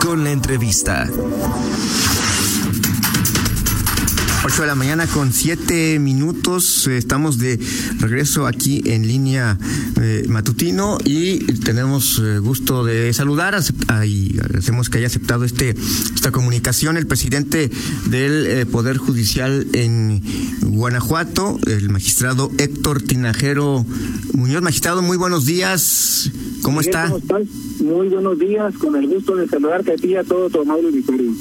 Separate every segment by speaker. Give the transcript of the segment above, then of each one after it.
Speaker 1: con la entrevista.
Speaker 2: 8 de la mañana con 7 minutos. Estamos de regreso aquí en línea eh, matutino y tenemos eh, gusto de saludar y agradecemos que haya aceptado este esta comunicación el presidente del eh, Poder Judicial en Guanajuato, el magistrado Héctor Tinajero Muñoz. Magistrado, muy buenos días. ¿Cómo está?
Speaker 3: ¿Cómo estás? Muy buenos días, con el gusto de saludarte a ti y a todo tu amable auditorio.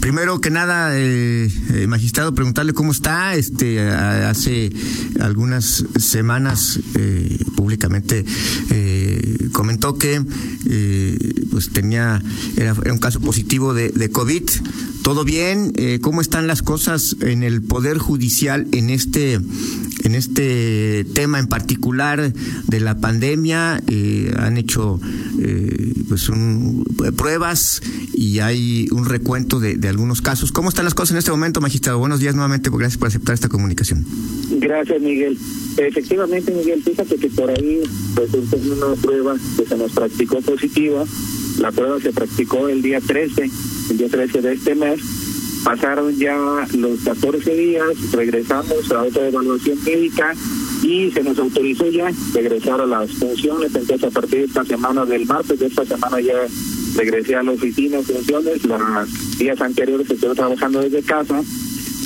Speaker 2: Primero que nada, eh, eh, magistrado, preguntarle cómo está. Este, hace algunas semanas eh, públicamente eh, comentó que eh, pues tenía era, un caso positivo de, COVID. Todo bien. Eh, ¿Cómo están las cosas en el poder judicial en este en este tema en particular de la pandemia? han hecho pues un, pruebas y hay un recuento de algunos casos. ¿Cómo están las cosas en este momento, magistrado? Buenos días nuevamente, gracias por aceptar esta comunicación.
Speaker 3: Gracias, Miguel. Efectivamente, Miguel, fíjate que por ahí resultó una prueba que se nos practicó positiva. La prueba se practicó el día 13, el día 13 de este mes. Pasaron ya los 14 días, regresamos a otra evaluación médica y se nos autorizó ya regresar a las funciones. Entonces, a partir de esta semana, del martes de esta semana, ya regresé a la oficina, funciones. Los días anteriores estuve trabajando desde casa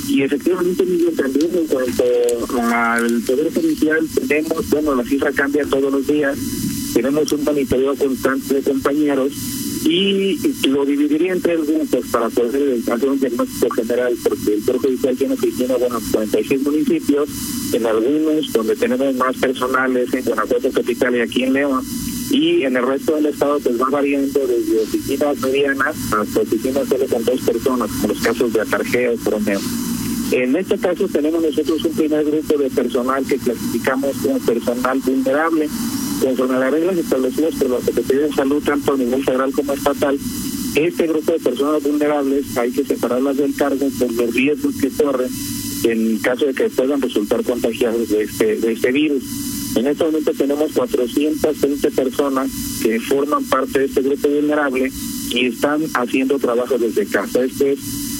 Speaker 3: y efectivamente, Miguel, también en cuanto al Poder Judicial, tenemos, bueno, la cifra cambia todos los días, tenemos un monitoreo constante de compañeros y lo dividiría en tres grupos para poder hacer un diagnóstico general, porque el Poder Judicial tiene oficina, bueno, 46 municipios, en algunos donde tenemos más personales, en Guanajuato Capital y aquí en León, y en el resto del estado pues va variando desde oficinas medianas hasta oficinas solo con dos personas, como los casos de Atarjea o Promeo. En este caso tenemos nosotros un primer grupo de personal que clasificamos como personal vulnerable, conforme a las reglas establecidas por la Secretaría de Salud, tanto a nivel federal como estatal. Este grupo de personas vulnerables hay que separarlas del cargo por los riesgos que corren en caso de que puedan resultar contagiados de este, de este virus. En este momento tenemos 420 personas que forman parte de este grupo vulnerable y están haciendo trabajo desde casa. Este es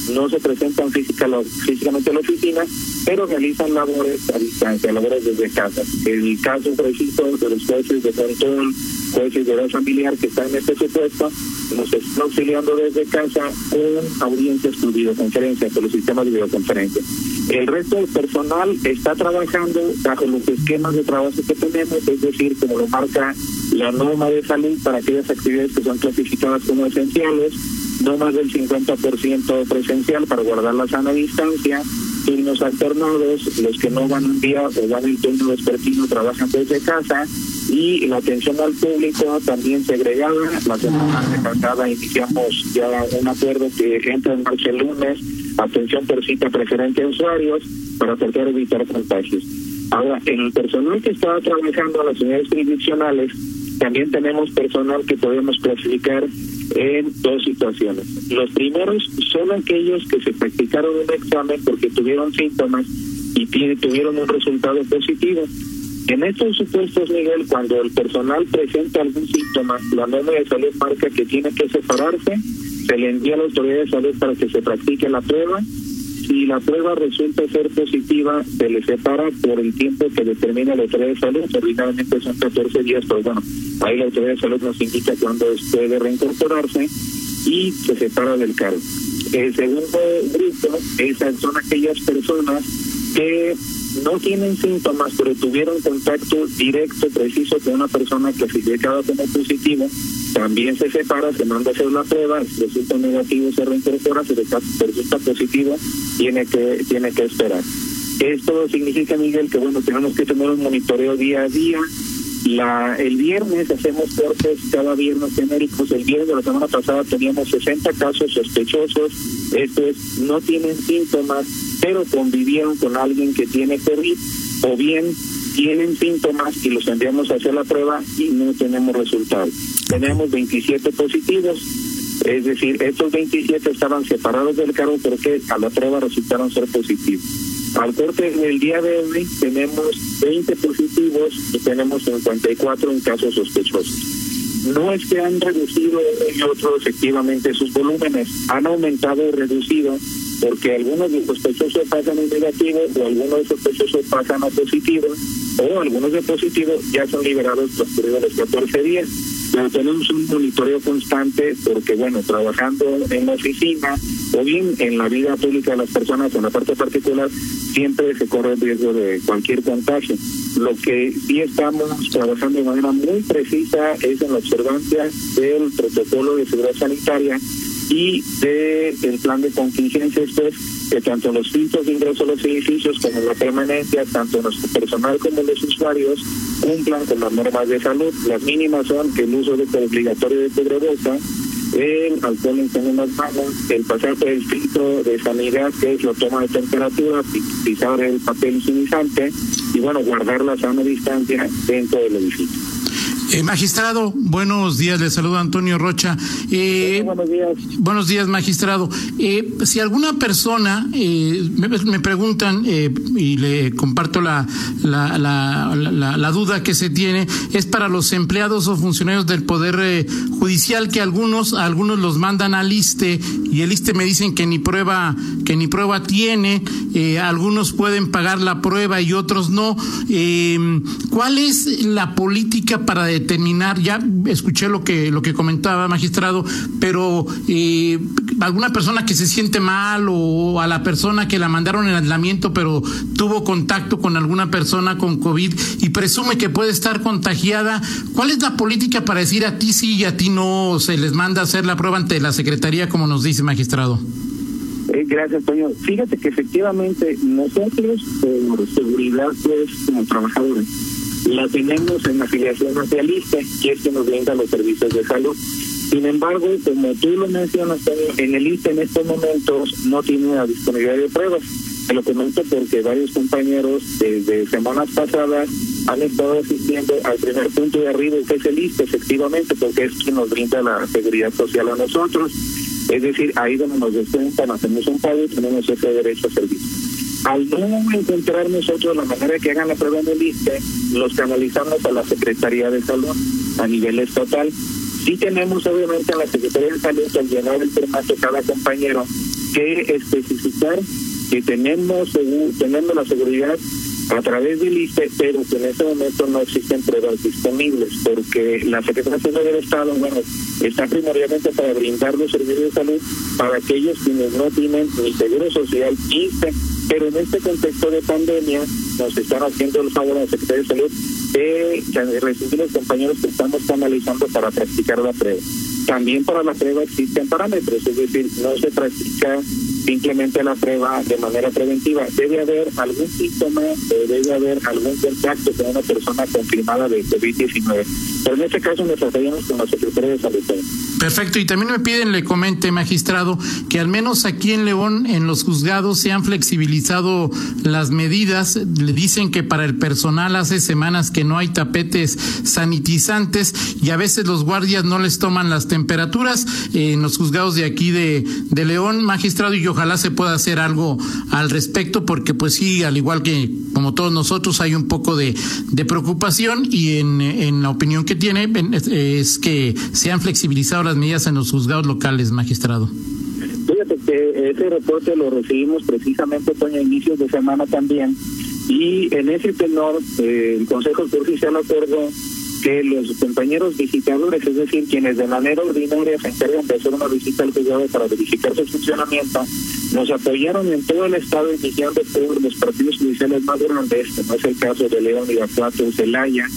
Speaker 3: no se presentan física, físicamente a la oficina, pero realizan labores a distancia, labores desde casa. El caso preciso de los jueces de control, jueces de edad familiar que están en este supuesto, nos están auxiliando desde casa con audiencias por videoconferencia, por los sistemas de videoconferencia. El resto del personal está trabajando bajo los esquemas de trabajo que tenemos, es decir, como lo marca la norma de salud para aquellas actividades que son clasificadas como esenciales, no más del 50% presencial para guardar la sana distancia, turnos alternados, los que no van un día o van el turno vespertino trabajan desde casa y la atención al público también segregada. La semana pasada iniciamos ya un acuerdo que entra en marcha el lunes, atención por cita preferente a usuarios para tratar de evitar contagios. Ahora, el personal que estaba trabajando en las unidades jurisdiccionales, también tenemos personal que podemos clasificar en dos situaciones. Los primeros son aquellos que se practicaron un examen porque tuvieron síntomas y tuvieron un resultado positivo. En estos supuestos, Miguel, cuando el personal presenta algún síntoma, la norma de salud marca que tiene que separarse, se le envía a la autoridad de salud para que se practique la prueba. Si la prueba resulta ser positiva, se le separa por el tiempo que determina la autoridad de salud. Ordinariamente son 14 días, pero bueno, ahí la autoridad de salud nos indica cuándo puede reincorporarse y se separa del cargo. El segundo grupo esas son aquellas personas que no tienen síntomas, pero tuvieron contacto directo, preciso con una persona clasificada como positivo, también se separa, se manda a hacer la prueba, resulta negativo se reincorpora, si resulta positivo, tiene que, tiene que esperar. Esto significa, Miguel, que bueno, tenemos que tener un monitoreo día a día. La, el viernes hacemos cortes cada viernes genéricos. El viernes de la semana pasada teníamos 60 casos sospechosos. Esto es, no tienen síntomas, pero convivieron con alguien que tiene COVID o bien tienen síntomas y los enviamos a hacer la prueba y no tenemos resultados. Tenemos 27 positivos, es decir, estos 27 estaban separados del cargo porque a la prueba resultaron ser positivos. Al corte del día de hoy tenemos 20 positivos y tenemos 54 en casos sospechosos. no es que han reducido y otros efectivamente sus volúmenes, han aumentado y reducido porque algunos de sospechosos pasan en negativo o algunos de sospechosos pasan a positivo o algunos de positivo ya son liberados transcurridos los 14 días. Pero tenemos un monitoreo constante porque, bueno, trabajando en la oficina o bien en la vida pública de las personas, en la parte particular, siempre se corre el riesgo de cualquier contagio. Lo que sí estamos trabajando de manera muy precisa es en la observancia del protocolo de seguridad sanitaria y de el plan de contingencia es que tanto los filtros de ingreso a los edificios como la permanencia, tanto nuestro personal como los usuarios, cumplan con las normas de salud. Las mínimas son el uso de obligatorio de cubreboca, el alcohol en las manos, el pasar por el filtro de sanidad, que es la toma de temperatura, pisar el papel higienizante y, bueno, guardar la sana distancia dentro del edificio.
Speaker 4: Eh, magistrado, buenos días, le saludo Antonio Rocha.
Speaker 3: Eh, buenos días.
Speaker 4: Buenos días, magistrado. Eh, si alguna persona, eh, me, preguntan y le comparto la la, la, la, duda que se tiene, es para los empleados o funcionarios del Poder Judicial que algunos algunos los mandan al ISTE y el ISTE me dicen que ni prueba que ni prueba tiene, algunos pueden pagar la prueba y otros no. ¿Cuál es la política para determinar, ya escuché lo que, lo que comentaba, magistrado, pero eh, alguna persona que se siente mal o a la persona que la mandaron en aislamiento, pero tuvo contacto con alguna persona con COVID y presume que puede estar contagiada, ¿cuál es la política para decir a ti sí y a ti no se les manda a hacer la prueba ante la Secretaría, como nos dice, magistrado?
Speaker 3: Eh, gracias, Toño. Fíjate que efectivamente nosotros, por seguridad, pues, como trabajadores, la tenemos en afiliación ISTE, que es que nos brinda los servicios de salud. Sin embargo, como tú lo mencionas, en el ISTE en estos momentos no tiene la disponibilidad de pruebas. Te lo comento porque varios compañeros desde semanas pasadas han estado asistiendo al primer punto de arriba, que es el ISTE, efectivamente, porque es quien nos brinda la seguridad social a nosotros. Es decir, ahí donde nos descuentan, hacemos un pago y tenemos ese derecho a servicio. Al no encontrar nosotros la manera que hagan la prueba en el ISTE, los canalizamos a la Secretaría de Salud a nivel estatal. Sí tenemos obviamente a la Secretaría de Salud al llenar el formato cada compañero que especificar que tenemos, tenemos la seguridad a través del ISTE, pero que en este momento no existen pruebas disponibles, porque la Secretaría del Estado, bueno, está primordialmente para brindar los servicios de salud para aquellos quienes no tienen ni seguro social, ISTE, pero en este contexto de pandemia nos están haciendo el favor a la Secretaría de Salud de recibir los compañeros que estamos canalizando para practicar la prueba. También para la prueba existen parámetros, es decir, no se practica simplemente la prueba de manera preventiva. Debe haber algún síntoma, debe haber algún contacto con una persona confirmada de COVID-19. Pero en este caso nos trataríamos con la Secretaría de Salud.
Speaker 4: Perfecto. Y también me piden, le comente, magistrado, que al menos aquí en León, en los juzgados, se han flexibilizado las medidas. Le dicen que para el personal hace semanas que no hay tapetes sanitizantes y a veces los guardias no les toman las temperaturas. en los juzgados de aquí de, de León, magistrado, y ojalá se pueda hacer algo al respecto, porque pues sí, al igual que como todos nosotros, hay un poco de, de preocupación y en, en, la opinión que tiene es que se han flexibilizado las medidas en los juzgados locales, magistrado.
Speaker 3: Fíjate que ese reporte lo recibimos precisamente con inicios de semana también y en ese tenor eh, el Consejo Judicial acordó que los compañeros visitadores, es decir, quienes de manera ordinaria se encargan de hacer una visita al juzgado para verificar su funcionamiento, nos apoyaron en todo el estado, iniciando por los partidos judiciales más grandes, como es el caso de León, Irapuato, Celaya,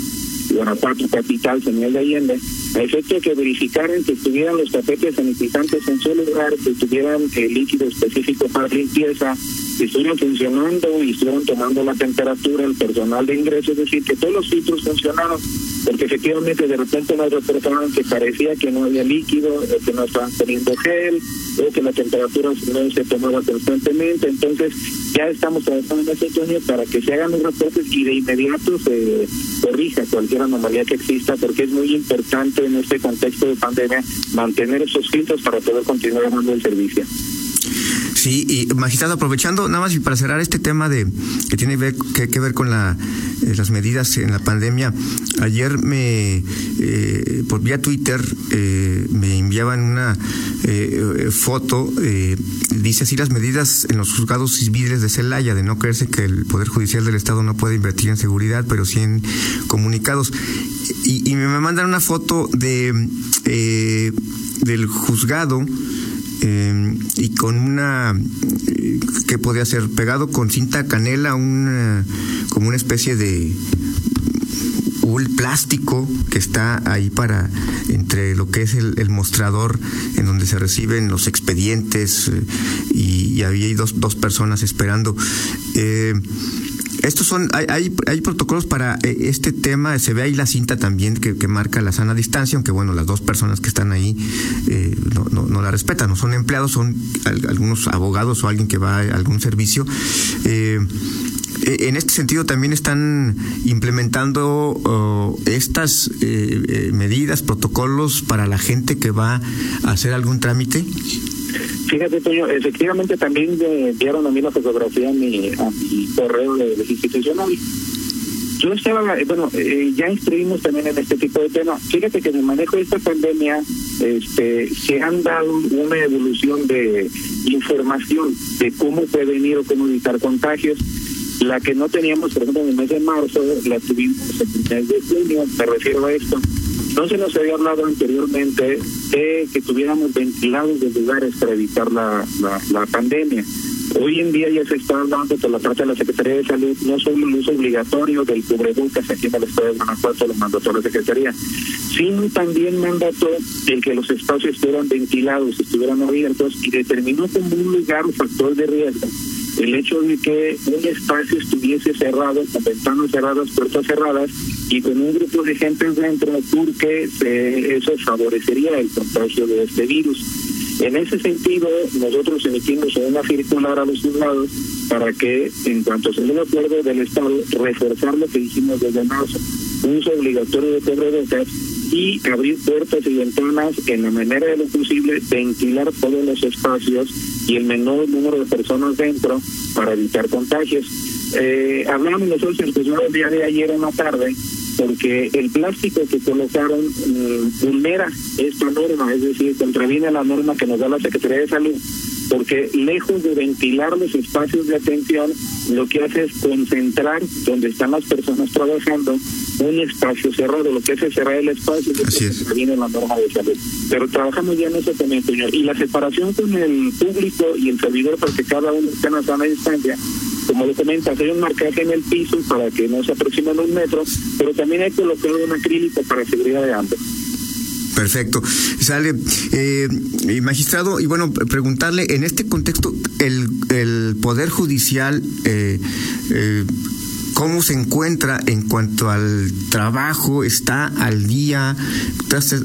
Speaker 3: Guanajuato Capital, Señal de Allende, a efecto de que verificaran que tuvieran los tapetes sanitizantes en su lugar, que tuvieran el líquido específico para limpieza, que estuvieran funcionando y estuvieran tomando la temperatura, el personal de ingreso, es decir, que todos los filtros funcionaron, porque efectivamente de repente nos reportaban que parecía que no había líquido, que no estaban teniendo gel, o que la temperatura no se tomaba constantemente, entonces ya estamos trabajando en ese sueño para que se hagan los reportes y de inmediato se corrija cualquier anomalía que exista, porque es muy importante en este contexto de pandemia mantener esos filtros para poder continuar dando el servicio.
Speaker 2: Sí, y magistrado, aprovechando nada más y para cerrar este tema de que tiene que, que ver con la, eh, las medidas en la pandemia, ayer me eh, por vía Twitter eh, me enviaban una foto, dice así las medidas en los juzgados civiles de Celaya, de no creerse que el Poder Judicial del Estado no puede invertir en seguridad, pero sí en comunicados. Y, y me mandan una foto de del juzgado eh, y con una eh, que podía ser pegado con cinta canela una como una especie de un plástico que está ahí para entre lo que es el, mostrador en donde se reciben los expedientes eh, y, había dos, dos personas esperando. Eh, estos son, hay, hay, protocolos para eh, este tema, se ve ahí la cinta también que, marca la sana distancia, aunque bueno, las dos personas que están ahí eh, no, no, la respetan, no son empleados, son algunos abogados o alguien que va a algún servicio. Eh, e, en este sentido también están implementando estas medidas, protocolos para la gente que va a hacer algún trámite.
Speaker 3: Fíjate, Toño, efectivamente también me enviaron a mí la fotografía a mi, correo de, institucional. Yo estaba, bueno, eh, ya instruimos también en este tipo de temas. Fíjate que en el manejo de esta pandemia este, se han dado una evolución de información de cómo prevenir o cómo evitar contagios. La que no teníamos, por ejemplo, en el mes de marzo, la tuvimos en el mes de junio, me refiero a esto no se nos había hablado anteriormente de que tuviéramos ventilados los lugares para evitar la, la, pandemia. Hoy en día ya se está hablando por la parte de la Secretaría de Salud, no solo el uso obligatorio del cubrebocas aquí en el Estado de Guanajuato, lo mandató la Secretaría, sino también mandató el que los espacios estuvieran ventilados, estuvieran abiertos y determinó como un lugar un factor de riesgo el hecho de que un espacio estuviese cerrado, con ventanas cerradas, puertas cerradas y con un grupo de gente dentro, porque eso favorecería el contagio de este virus. En ese sentido, nosotros emitimos una circular a los juzgados para que, en cuanto se dé el acuerdo del Estado, reforzar lo que dijimos desde marzo, uso obligatorio de cubrebocas y abrir puertas y ventanas en la manera de lo posible, ventilar todos los espacios y el menor número de personas dentro para evitar contagios. Eh, hablamos nosotros el día de ayer en la tarde porque el plástico que colocaron mm, vulnera esta norma, es decir, contraviene la norma que nos da la Secretaría de Salud porque lejos de ventilar los espacios de atención, lo que hace es concentrar donde están las personas trabajando un espacio cerrado, lo que es cerrar el espacio y viene la norma de salud. Pero trabajamos ya en eso también, señor. Y la separación con el público y el servidor para que cada uno esté en la sana distancia, como lo comentas, hay un marcaje en el piso para que no se aproximen un metro, pero también hay que colocar un acrílico para seguridad de ambos.
Speaker 2: Perfecto. Sale, eh, magistrado, y bueno, preguntarle, en este contexto, el, el Poder Judicial eh, eh, cómo se encuentra en cuanto al trabajo, está al día.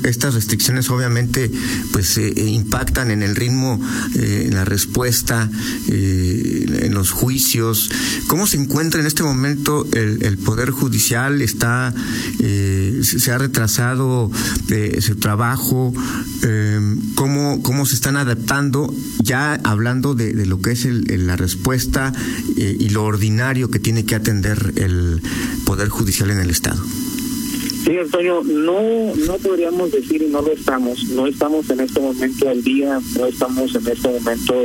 Speaker 2: estas restricciones obviamente pues eh, impactan en el ritmo, eh, en la respuesta, eh, en los juicios. ¿Cómo se encuentra en este momento el, Poder Judicial? ¿Está, se ha retrasado su trabajo? ¿cómo, ¿Cómo se están adaptando? Ya hablando de, lo que es la respuesta y lo ordinario que tiene que atender el Poder Judicial en el Estado?
Speaker 3: Sí, Antonio, no, no podríamos decir y no lo estamos. No estamos en este momento al día, no estamos en este momento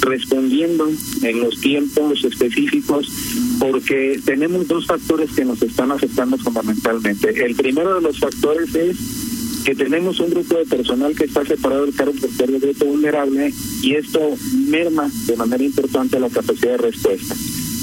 Speaker 3: respondiendo en los tiempos específicos porque tenemos dos factores que nos están afectando fundamentalmente. El primero de los factores es que tenemos un grupo de personal que está separado del cargo por de vulnerable y esto merma de manera importante la capacidad de respuesta.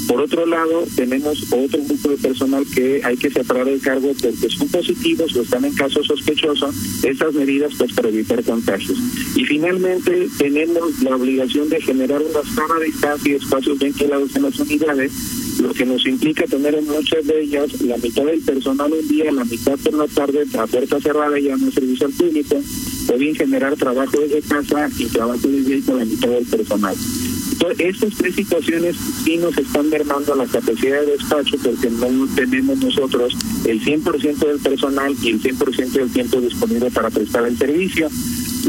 Speaker 3: Por otro lado, tenemos otro grupo de personal que hay que separar el cargo porque son positivos o están en caso sospechoso. Estas medidas pues para evitar contagios. Y finalmente tenemos la obligación de generar una zona de distancia y espacios ventilados en las unidades lo que nos implica tener en muchas de ellas la mitad del personal un día, la mitad por la tarde, a puerta cerrada y a no servicio al público, o bien generar trabajo desde casa y trabajo desde ahí con la mitad del personal. Estas tres situaciones sí nos están mermando la capacidad de despacho porque no tenemos nosotros el 100% del personal y el 100% del tiempo disponible para prestar el servicio.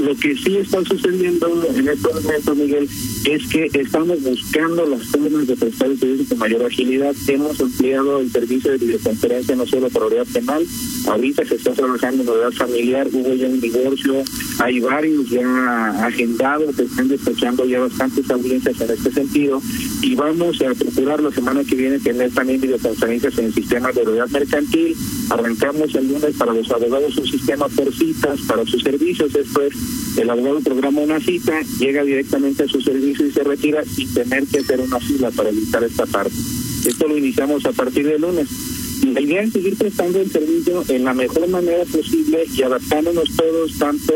Speaker 3: Lo que sí está sucediendo en este momento, Miguel, es que estamos buscando las formas de prestar el servicio con mayor agilidad. Hemos ampliado el servicio de videoconferencia no solo para unidad penal, ahorita se está trabajando en unidad familiar, hubo ya un divorcio, hay varios ya agendados, se están despachando ya bastantes audiencias en este sentido y vamos a procurar la semana que viene tener también videoconferencias en el sistema de unidad mercantil. Arrancamos el lunes para los abogados un sistema por citas para sus servicios, es el abogado programa una cita, llega directamente a su servicio y se retira sin tener que hacer una fila para evitar esta parte. Esto lo iniciamos a partir del lunes. La idea es seguir prestando el servicio en la mejor manera posible y adaptándonos todos, tanto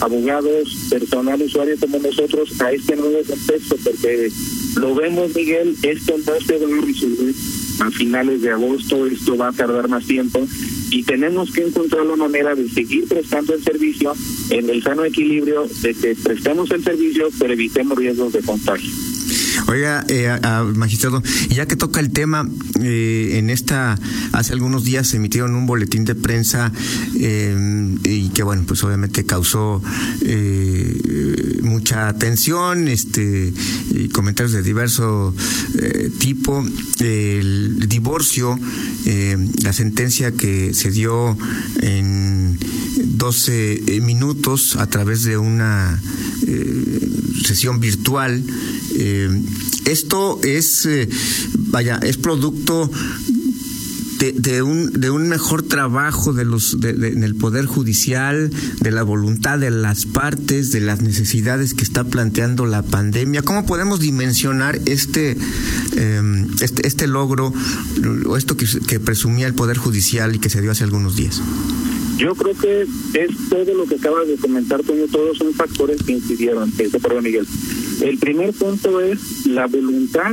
Speaker 3: abogados, personal, usuario como nosotros, a este nuevo contexto, porque lo vemos, Miguel, esto no se va a resolver a finales de agosto, esto va a tardar más tiempo y tenemos que encontrar la manera de seguir prestando el servicio en el sano equilibrio de que prestemos el servicio pero evitemos riesgos de contagio.
Speaker 2: Oiga, eh, magistrado, ya que toca el tema, eh, en esta, hace algunos días se emitieron un boletín de prensa eh, y que, bueno, pues obviamente causó mucha atención, este, y comentarios de diverso tipo. El divorcio, la sentencia que se dio en 12 minutos a través de una sesión virtual. Eh, esto es, eh, vaya, es producto de, un, de un mejor trabajo de los, de, en el Poder Judicial, de la voluntad de las partes, de las necesidades que está planteando la pandemia. ¿Cómo podemos dimensionar este, eh, este, este logro o esto que presumía el Poder Judicial y que se dio hace algunos días?
Speaker 3: Yo creo que es todo lo que acabas de comentar, Toño, todos son factores que incidieron, este, perdón, Miguel. El primer punto es la voluntad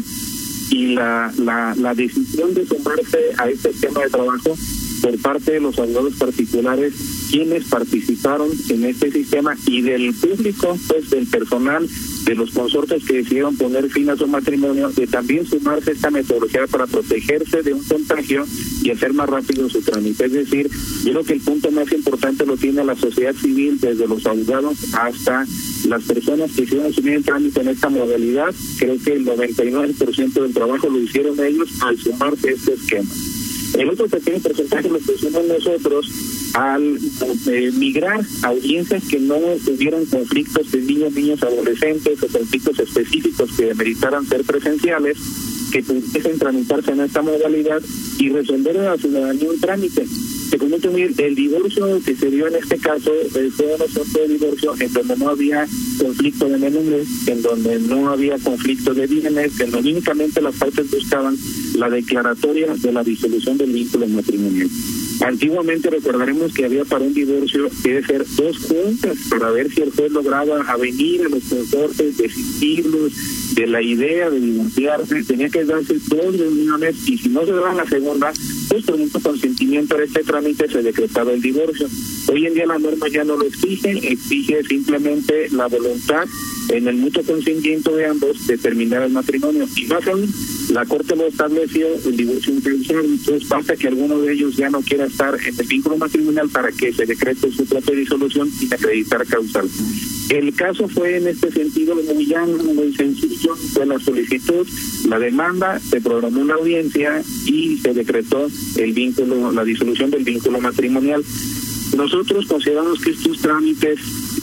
Speaker 3: y la, la, la decisión de sumarse a este tema de trabajo por parte de los abogados particulares quienes participaron en este sistema y del público, pues del personal de los consortes que decidieron poner fin a su matrimonio, de también sumarse a esta metodología para protegerse de un contagio y hacer más rápido su trámite. Es decir, yo creo que el punto más importante lo tiene la sociedad civil, desde los abogados hasta las personas que hicieron asumir el trámite en esta modalidad. Creo que el 99% del trabajo lo hicieron ellos al sumarse a este esquema. El otro pequeño porcentaje lo pusimos nosotros al eh, migrar a audiencias que no tuvieran conflictos de niños, niños, adolescentes o conflictos específicos que meritaran ser presenciales, que pudiesen tramitarse en esta modalidad y resolver a la ciudadanía un trámite. Se comete el divorcio que se dio en este caso eh, fue un de divorcio en donde no había conflicto de menores, en donde no había conflicto de bienes, en donde únicamente las partes buscaban la declaratoria de la disolución del vínculo matrimonial. Antiguamente recordaremos que había para un divorcio que debe ser dos juntas para ver si el juez lograba avenir a los consortes, desistirlos de la idea de divorciarse. Tenía que darse dos reuniones y si no se daba la segunda, pues por un consentimiento de este trámite se decretaba el divorcio. Hoy en día la norma ya no lo exige, exige simplemente la voluntad en el mutuo consentimiento de ambos de terminar el matrimonio. Y más aún, la Corte lo estableció, el divorcio intencional, entonces basta que alguno de ellos ya no quiera estar en el vínculo matrimonial para que se decrete su propia disolución sin acreditar causal. El caso fue en este sentido muy llano, muy sencillo, fue la solicitud, la demanda, se programó una audiencia y se decretó el vínculo, la disolución del vínculo matrimonial. Nosotros consideramos que estos trámites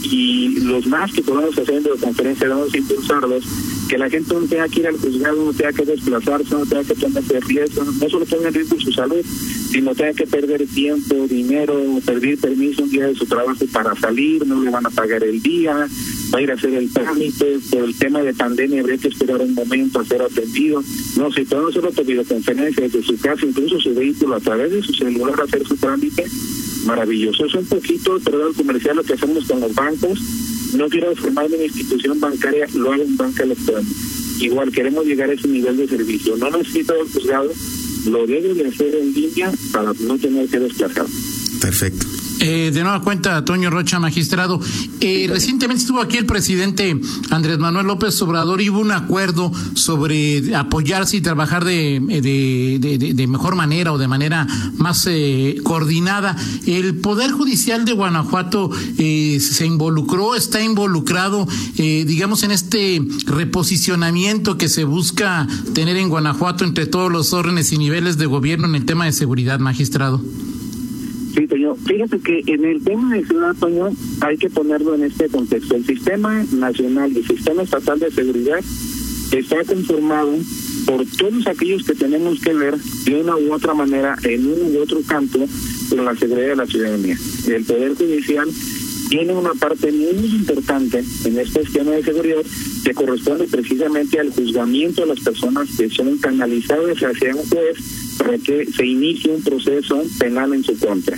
Speaker 3: y los más que podamos hacer en la conferencia a impulsarlos, que la gente no tenga que ir al juzgado, no tenga que desplazarse, no tenga que tomarse riesgo, no solo ponga en riesgo su salud, sino tenga que perder tiempo, dinero, perder permiso un día de su trabajo para salir, no le van a pagar el día, va a ir a hacer el trámite, por el tema de pandemia habría que esperar un momento a ser atendido. No, si podemos hacerlo por videoconferencia desde su casa, incluso su vehículo, a través de su celular hacer su trámite, maravilloso. Es un poquito, perdón, comercial lo que hacemos con los bancos. No quiero formarme una institución bancaria, lo hago en banca electrónica. Igual queremos llegar a ese nivel de servicio. No necesito el juzgado, lo debe de hacer en línea para no tener que desplazar.
Speaker 2: Perfecto.
Speaker 4: Eh, de nueva cuenta, Toño Rocha, magistrado. Eh, recientemente estuvo aquí el presidente Andrés Manuel López Obrador y hubo un acuerdo sobre apoyarse y trabajar de, de, de, mejor manera o de manera más eh, coordinada. El Poder Judicial de Guanajuato eh, se involucró, está involucrado, eh, digamos, en este reposicionamiento que se busca tener en Guanajuato entre todos los órdenes y niveles de gobierno en el tema de seguridad, magistrado.
Speaker 3: Sí, Toño. Fíjate que en el tema de Ciudad Toño hay que ponerlo en este contexto. El sistema nacional y el sistema estatal de seguridad está conformado por todos aquellos que tenemos que ver de una u otra manera en uno u otro campo con la seguridad de la ciudadanía. El Poder Judicial tiene una parte muy importante en este esquema de seguridad que corresponde precisamente al juzgamiento de las personas que son canalizadas hacia un juez para que se inicie un proceso penal en su contra.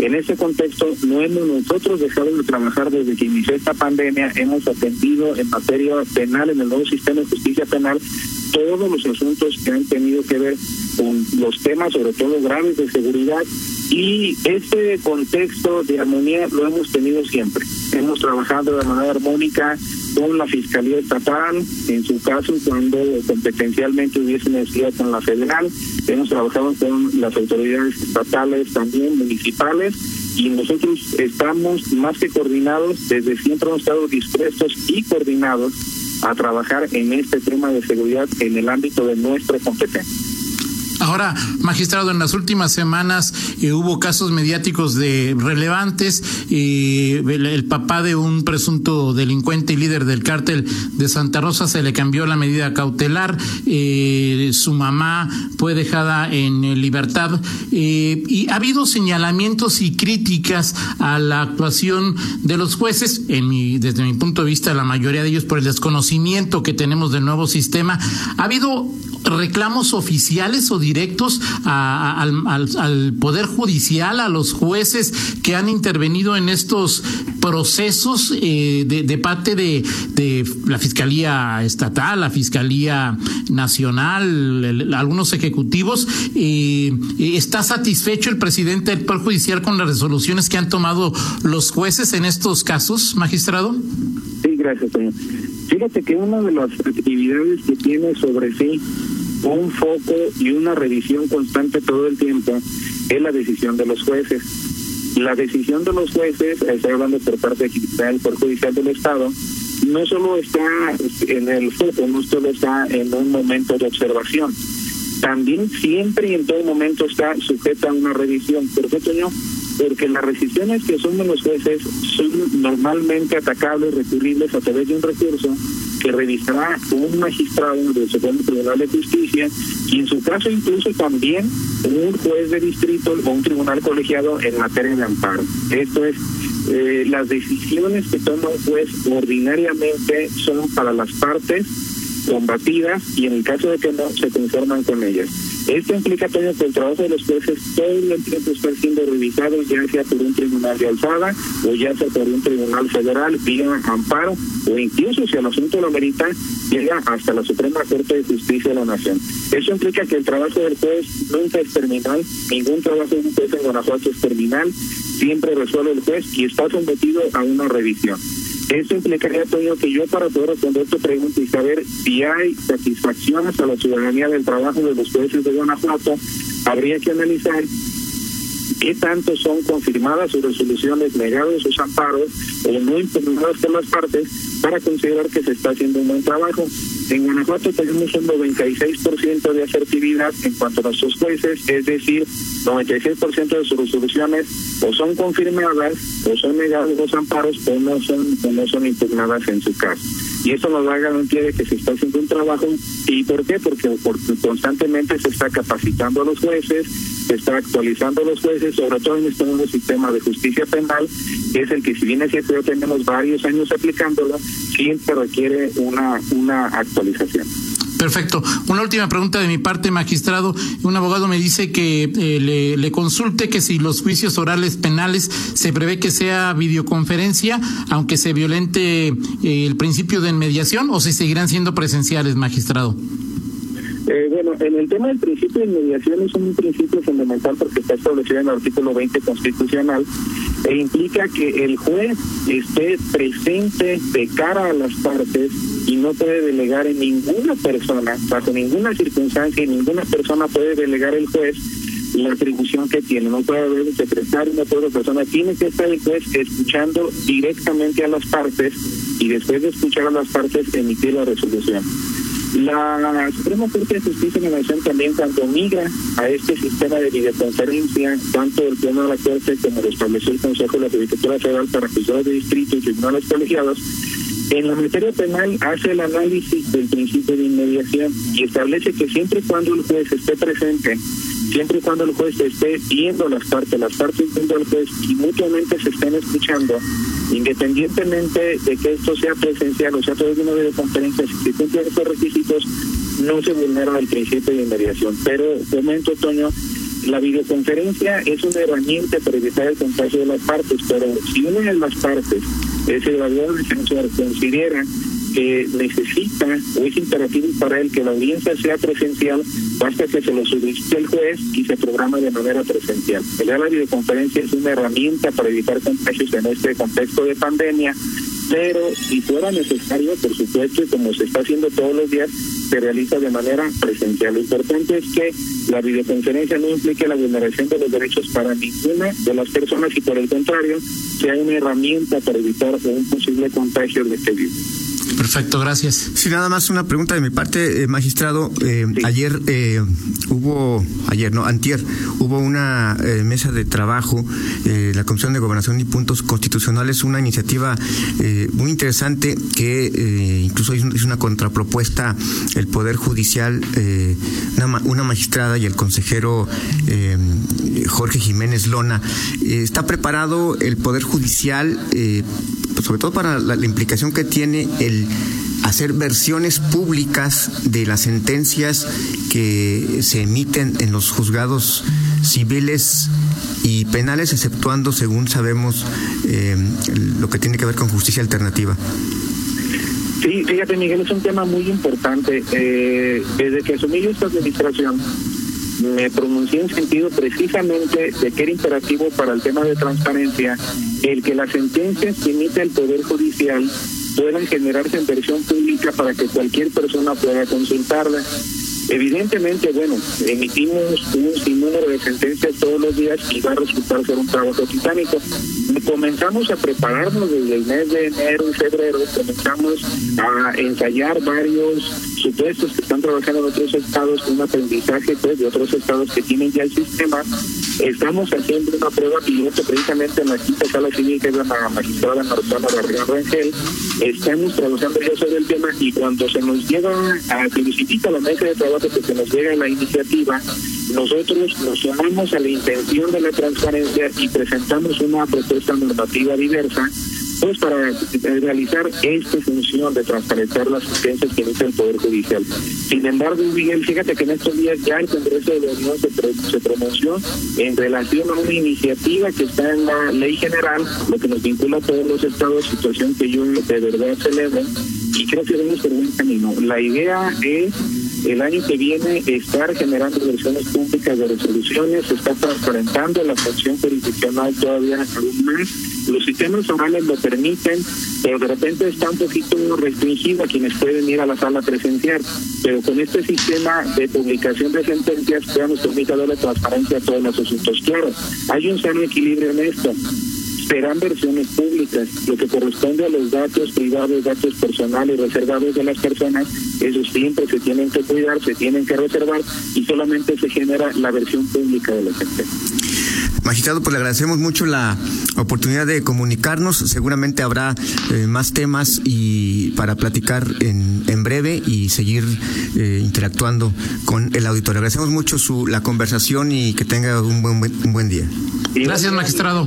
Speaker 3: En ese contexto, no hemos nosotros dejado de trabajar desde que inició esta pandemia, hemos atendido en materia penal, en el nuevo sistema de justicia penal, todos los asuntos que han tenido que ver con los temas, sobre todo graves de seguridad, y este contexto de armonía lo hemos tenido siempre. Hemos trabajado de manera armónica con la Fiscalía Estatal, en su caso cuando competencialmente hubiese necesidad con la federal, hemos trabajado con las autoridades estatales también, municipales, y nosotros estamos más que coordinados, desde siempre hemos estado dispuestos y coordinados a trabajar en este tema de seguridad en el ámbito de nuestra competencia.
Speaker 4: Ahora, magistrado, en las últimas semanas eh, hubo casos mediáticos de relevantes. el, papá de un presunto delincuente y líder del cártel de Santa Rosa se le cambió la medida cautelar. Eh, su mamá fue dejada en libertad. Eh, y ha habido señalamientos y críticas a la actuación de los jueces, en mi, desde mi punto de vista, la mayoría de ellos por el desconocimiento que tenemos del nuevo sistema. Ha habido reclamos oficiales o directos al, Poder Judicial, a los jueces que han intervenido en estos procesos eh, de, parte de, la Fiscalía Estatal, la Fiscalía Nacional, algunos ejecutivos. Eh, ¿Está satisfecho el presidente del Poder Judicial con las resoluciones que han tomado los jueces en estos casos, magistrado?
Speaker 3: Sí, gracias, señor. Fíjate que una de las actividades que tiene sobre sí un foco y una revisión constante todo el tiempo es la decisión de los jueces. La decisión de los jueces, estoy hablando por parte del Poder Judicial del Estado, no solo está en el foco, no solo está en un momento de observación, también siempre y en todo momento está sujeta a una revisión. Perfecto, ¿no? Porque las decisiones que asumen los jueces son normalmente atacables, recurribles a través de un recurso que revisará un magistrado del Supremo Tribunal de Justicia y en su caso incluso también un juez de distrito o un tribunal colegiado en materia de amparo. Esto es, eh, las decisiones que toma un juez ordinariamente son para las partes combatidas y en el caso de que no, se conforman con ellas. Esto implica que el trabajo de los jueces todo el tiempo está siendo revisado, ya sea por un tribunal de alzada o ya sea por un tribunal federal, vía amparo, o incluso si el asunto lo merita, llega hasta la Suprema Corte de Justicia de la Nación. Eso implica que el trabajo del juez nunca es terminal, ningún trabajo de un juez en Guanajuato es terminal, siempre resuelve el juez y está sometido a una revisión. Eso implicaría, Toño, que yo para poder responder tu pregunta y saber si hay satisfacciones a la ciudadanía del trabajo de los jueces de Guanajuato, habría que analizar qué tanto son confirmadas sus resoluciones, negados sus amparos o no impugnadas por las partes para considerar que se está haciendo un buen trabajo. En Guanajuato tenemos un 96% de asertividad en cuanto a nuestros jueces, es decir, 96% de sus resoluciones o son confirmadas o son negados los amparos o no son, o no son impugnadas en su caso. Y eso nos da garantía de que se está haciendo un trabajo. ¿Y por qué? Porque, porque constantemente se está capacitando a los jueces, se está actualizando los jueces, sobre todo en este nuevo sistema de justicia penal, que es el que si bien es cierto ya tenemos varios años aplicándolo, siempre requiere una, una actualización.
Speaker 4: Perfecto. Una última pregunta de mi parte, magistrado. Un abogado me dice que eh, le, consulte que si los juicios orales penales se prevé que sea videoconferencia, aunque se violente eh, el principio de inmediación, o si seguirán siendo presenciales, magistrado.
Speaker 3: Eh, bueno, en el tema del principio de inmediación es un principio fundamental porque está establecido en el artículo 20 constitucional e implica que el juez esté presente de cara a las partes y no puede delegar en ninguna persona, bajo ninguna circunstancia, y ninguna persona puede delegar el juez la atribución que tiene. No puede haber un secretario, no puede haber persona. Tiene que estar el juez escuchando directamente a las partes y después de escuchar a las partes emitir la resolución. La Suprema Corte de Justicia de la Nación también cuando migra a este sistema de videoconferencia, tanto el Pleno de la Corte como lo estableció el Consejo de la Judicatura Federal para juzgados de distrito y tribunales colegiados, en la materia penal hace el análisis del principio de inmediación y establece que siempre y cuando el juez esté presente, siempre y cuando el juez esté viendo las partes, las partes viendo al juez y mutuamente se estén escuchando, independientemente de que esto sea presencial o sea todo de una videoconferencia, si se cumplen estos requisitos, no se vulnera el principio de inmediación. Pero, momento, Toño, la videoconferencia es una herramienta para evitar el contagio de las partes, pero si una de las partes, es el evaluador defensor, considera necesita o es imperativo para él que la audiencia sea presencial, basta que se lo solicite el juez y se programa de manera presencial. La videoconferencia es una herramienta para evitar contagios en este contexto de pandemia, pero si fuera necesario, por supuesto, y como se está haciendo todos los días, se realiza de manera presencial. Lo importante es que la videoconferencia no implique la vulneración de los derechos para ninguna de las personas y por el contrario, sea una herramienta para evitar un posible contagio de este virus.
Speaker 4: Perfecto, gracias.
Speaker 2: Sí, nada más una pregunta de mi parte, eh, magistrado. Eh, ayer eh, hubo, ayer no, antier, hubo una mesa de trabajo, la Comisión de Gobernación y Puntos Constitucionales, una iniciativa muy interesante que incluso hizo, una contrapropuesta el Poder Judicial, una, una, magistrada y el consejero Jorge Jiménez Lona. está preparado el Poder Judicial sobre todo para la, implicación que tiene el hacer versiones públicas de las sentencias que se emiten en los juzgados civiles y penales, exceptuando, según sabemos, eh, lo que tiene que ver con justicia alternativa.
Speaker 3: Sí, fíjate Miguel, es un tema muy importante. Eh, desde que asumí esta administración, me pronuncié en sentido precisamente de que era imperativo para el tema de transparencia el que las sentencias que emite el Poder Judicial puedan generarse en versión pública para que cualquier persona pueda consultarla. Evidentemente, bueno, emitimos un sinnúmero de sentencias todos los días y va a resultar ser un trabajo titánico. Comenzamos a prepararnos desde el mes de enero y febrero, comenzamos a ensayar varios supuestos que están trabajando en otros estados, un aprendizaje pues, de otros estados que tienen ya el sistema. Estamos haciendo una prueba piloto precisamente en la quinta sala civil, que es la magistrada Martana Barriga Rangel. Estamos trabajando ya sobre el tema y cuando se nos llega a que la mesa de trabajo que se nos llega la iniciativa, nosotros nos sumamos a la intención de la transparencia y presentamos una propuesta normativa diversa pues para realizar esta función de transparentar las sentencias que emite el Poder Judicial. Sin embargo, Miguel, fíjate que en estos días ya el Congreso de la Unión se, se pronunció en relación a una iniciativa que está en la ley general, lo que nos vincula a todos los estados, situación que yo de verdad celebro y creo que vamos por buen camino. La idea es el año que viene estar generando versiones públicas de resoluciones, se está transparentando la función jurisdiccional todavía aún más. Los sistemas orales lo permiten, pero de repente está un poquito restringido a quienes pueden ir a la sala presencial. Pero con este sistema de publicación de sentencias, ya nos permite darle transparencia a todos los asuntos. Claro, hay un sano equilibrio en esto serán versiones públicas. Lo que corresponde a los datos privados, datos personales reservados de las personas, esos siempre se tienen que cuidar, se tienen que reservar y solamente se genera la versión pública de la gente.
Speaker 2: Magistrado, pues le agradecemos mucho la oportunidad de comunicarnos. Seguramente habrá eh, más temas y para platicar en, en breve y seguir eh, interactuando con el auditorio. Agradecemos mucho su, la conversación y que tenga un buen, un buen día.
Speaker 4: Gracias, magistrado.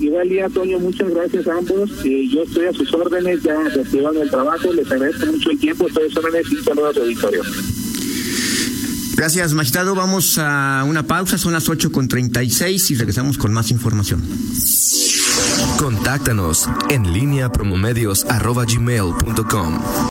Speaker 3: Igual día, Toño, muchas gracias a ambos. yo estoy a sus órdenes, ya reciban el trabajo, les agradezco mucho el tiempo, estoy a sus órdenes y saludos a su auditorio.
Speaker 2: Gracias, magistrado. Vamos a una pausa, son las 8 con 36 y regresamos con más información.
Speaker 1: Contáctanos en línea promomedios.com.